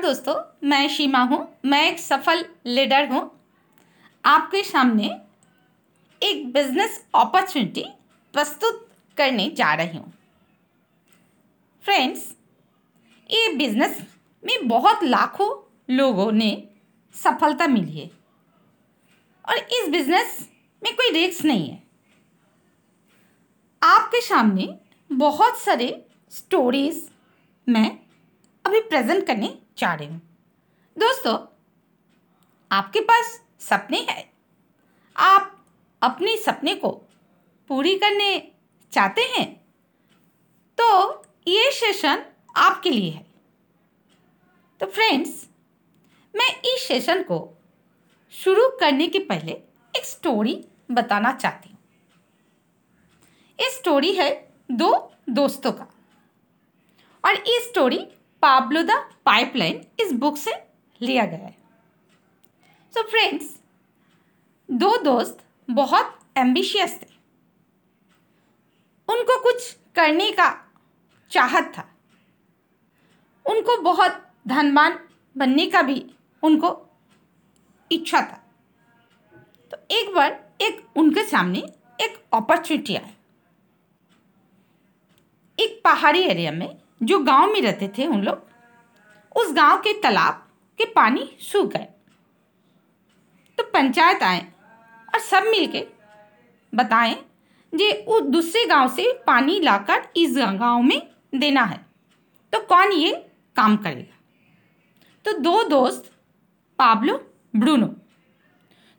दोस्तों, मैं शीमा हूँ। मैं एक सफल लीडर हूँ। आपके सामने एक बिज़नेस अपॉर्चुनिटी प्रस्तुत करने जा रही हूँ। फ्रेंड्स, ये बिज़नेस में बहुत लाखों लोगों ने सफलता मिली है। और इस बिज़नेस में कोई रिस्क नहीं है। आपके सामने बहुत सारे स्टोरीज मैं अभी प्रेजेंट करने जा रही हूँ। दोस्तों, आपके पास सपने हैं। आप अपने सपने को पूरी करने चाहते हैं तो ये सेशन आपके लिए है। तो फ्रेंड्स, मैं इस सेशन को शुरू करने के पहले एक स्टोरी बताना चाहती हूँ। ये स्टोरी है दो दोस्तों का। और ये स्टोरी पाब्लो द पाइपलाइन इस बुक से लिया गया है। सो so फ्रेंड्स दो दोस्त बहुत एम्बिशियस थे। उनको कुछ करने का चाहत था। उनको बहुत धनवान बनने का भी उनको इच्छा था। तो एक बार एक उनके सामने एक अपॉर्चुनिटी आया। एक पहाड़ी एरिया में जो गाँव में रहते थे उन लोग, उस गाँव के तालाब के पानी सूख गए। तो पंचायत आए और सब मिलके बताएँ जे उस दूसरे गाँव से पानी लाकर इस गाँव में देना है तो कौन ये काम करेगा? तो दो दोस्त, पाब्लो, ब्रूनो,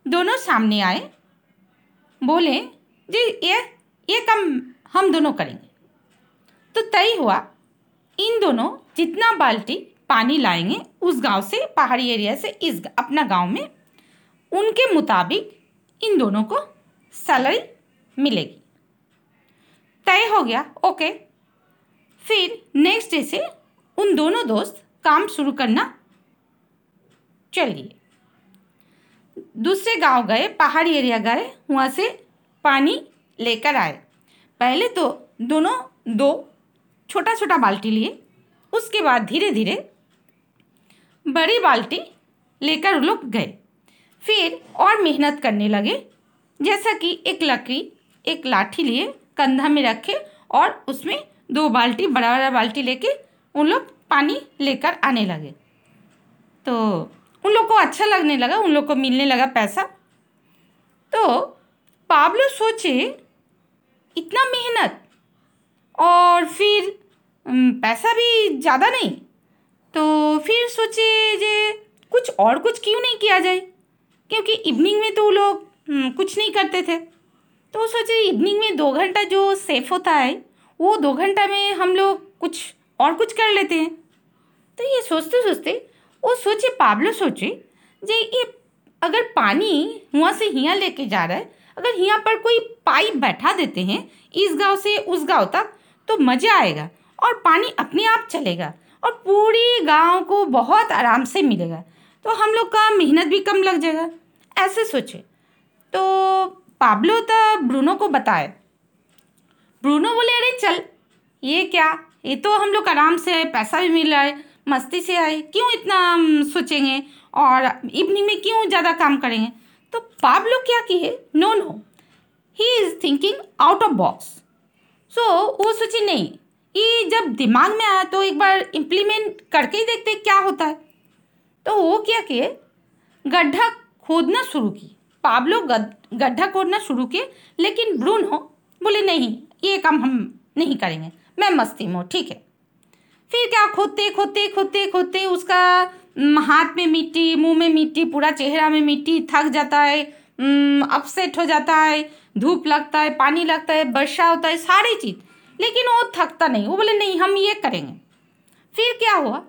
दोनों सामने आए, बोले, जी, ये ये काम हम दोनों करेंगे। तो तय हुआ इन दोनों जितना बाल्टी पानी लाएँगे उस गाँव से, पहाड़ी एरिया से, इस अपना गाँव में, उनके मुताबिक इन दोनों को सैलरी मिलेगी। तय हो गया, ओके। फिर नेक्स्ट डे से उन दोनों दोस्त काम शुरू करना चलिए। दूसरे गाँव गए, पहाड़ी एरिया गए, वहाँ से पानी लेकर आए। पहले तो दोनों दो छोटा छोटा बाल्टी लिए, उसके बाद धीरे धीरे बड़ी बाल्टी लेकर लोग गए। फिर और मेहनत करने लगे, जैसा कि एक लकड़ी, एक लाठी लिए कंधा में रखे और उसमें दो बाल्टी बड़ा बड़ा बाल्टी लेके उन लोग पानी लेकर आने लगे। तो उन लोग को अच्छा लगने लगा, उन लोग को मिलने लगा पैसा। तो पाब्लो सोचे, इतना मेहनत और फिर पैसा भी ज़्यादा नहीं। तो फिर सोचे जे कुछ और कुछ क्यों नहीं किया जाए? क्योंकि इवनिंग में तो लोग कुछ नहीं करते थे। तो सोचे इवनिंग में दो घंटा जो सेफ़ होता है, वो दो घंटा में हम लोग कुछ और कुछ कर लेते हैं। तो ये सोचते सोचते, वो सोचे, पाबलो सोचे, जे ये अगर पानी वहाँ से हिया लेके जा रहा है, अगर यहाँ पर कोई पाइप बैठा देते हैं, इस गाँव से उस गाँव तक तो मज़ा आएगा। और पानी अपने आप चलेगा और पूरी गाँव को बहुत आराम से मिलेगा। तो हम लोग का मेहनत भी कम लग जाएगा। ऐसे सोचे। तो पाब्लो तो ब्रूनो को बताए। ब्रूनो बोले, अरे चल, ये क्या? ये तो हम लोग आराम से पैसा भी मिल रहा है, मस्ती से आए। क्यों इतना सोचेंगे? और इवनिंग में क्यों ज़्यादा काम करेंगे? तो पाब्लो क्या किए? No no he is thinking out of box so वो सोचे, नहीं ये जब दिमाग में आया तो एक बार इम्प्लीमेंट करके ही देखते क्या होता है। तो वो क्या किए? गड्ढा खोदना शुरू की पाब्लो गड्ढा खोदना शुरू किए, लेकिन ब्रूनो बोले, नहीं, ये काम हम नहीं करेंगे। मैं मस्ती में हूँ, ठीक है। फिर क्या, खोदते खोदते खोदते खोदते उसका हाथ में मिट्टी, मुँह में मिट्टी, पूरा चेहरा में मिट्टी थक जाता है अपसेट हो जाता है, धूप लगता है, पानी लगता है, वर्षा होता है, सारी चीज़। लेकिन वो थकता नहीं, वो बोले, नहीं, हम ये करेंगे। फिर क्या हुआ?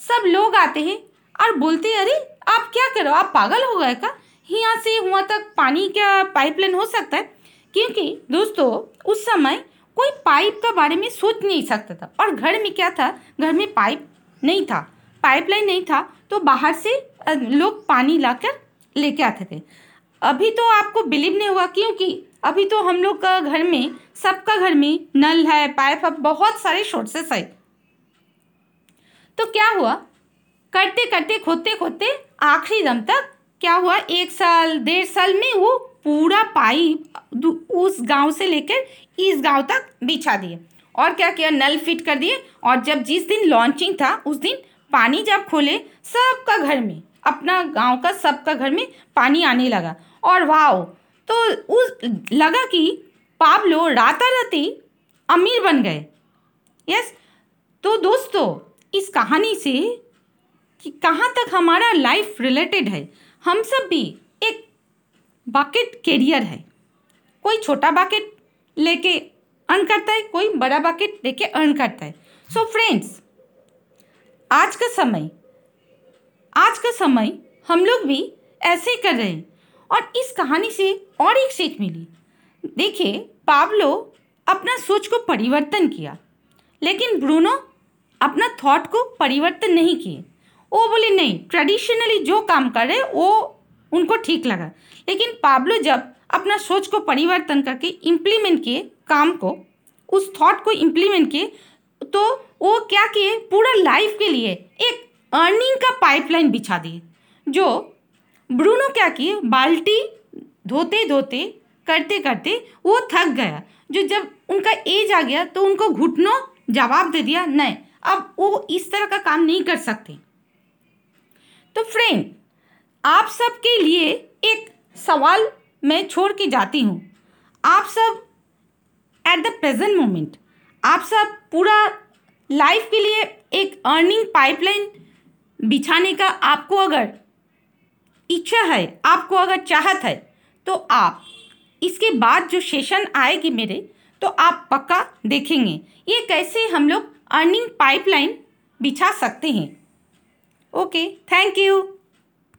सब लोग आते हैं और बोलते हैं, अरे, आप क्या करो? आप पागल हो गए का यहाँ से वहाँ तक पानी का पाइपलाइन हो सकता है, क्योंकि दोस्तों, उस समय कोई पाइप का बारे में सोच नहीं सकता था। और घर में क्या था? घर में पाइप नहीं था, पाइपलाइन नहीं था तो बाहर से लोग पानी लाकर लेके आते थे। अभी तो आपको बिलीव नहीं हुआ क्योंकि अभी तो हम लोग का घर में, सबका घर में नल है, पाइप है, बहुत सारे सोर्सेस है। तो क्या हुआ? करते करते, खोदते खोदते आखिरी दम तक क्या हुआ? एक साल, डेढ़ साल में वो पूरा पाइप उस गाँव से लेकर इस गाँव तक बिछा दिए। और क्या किया? नल फिट कर दिए। और जब जिस दिन लॉन्चिंग था, उस दिन पानी जब खोले, सबका घर में, अपना गाँव का, सबका घर में पानी आने लगा। और वाह तो उस, लगा कि पाब्लो राताराती अमीर बन गए। यस तो दोस्तों, इस कहानी से कि कहाँ तक हमारा लाइफ रिलेटेड है, हम सब भी एक बाकेट कैरियर है। कोई छोटा बाकेट लेके अर्न करता है, कोई बड़ा बाकेट लेके अर्न करता है। सो so फ्रेंड्स आज का समय, आज का समय हम लोग भी ऐसे ही कर रहे हैं। और इस कहानी से और एक सीख मिली। देखिए, पाब्लो अपना सोच को परिवर्तन किया, लेकिन ब्रूनो अपना थॉट को परिवर्तन नहीं किए। वो बोले, नहीं ट्रेडिशनली जो काम कर रहे वो उनको ठीक लगा। लेकिन पाब्लो जब अपना सोच को परिवर्तन करके इम्प्लीमेंट किए, काम को, उस थॉट को इम्प्लीमेंट किए तो वो क्या किए? पूरा लाइफ के लिए एक अर्निंग का पाइपलाइन बिछा दिए, जो ब्रूनो क्या किए? बाल्टी धोते धोते, करते करते वो थक गया। जो जब उनका एज आ गया तो उनको घुटनों जवाब दे दिया, नहीं, अब वो इस तरह का काम नहीं कर सकते। तो फ्रेंड, आप सबके लिए एक सवाल मैं छोड़ के जाती हूँ। आप सब एट द प्रेजेंट मोमेंट आप सब पूरा लाइफ के लिए एक अर्निंग पाइपलाइन बिछाने का आपको अगर इच्छा है, आपको अगर चाहत है तो आप। इसके बाद जो सेशन आएगी मेरे तो आप पक्का देखेंगे, ये कैसे हम लोग अर्निंग पाइपलाइन बिछा सकते हैं। Okay thank you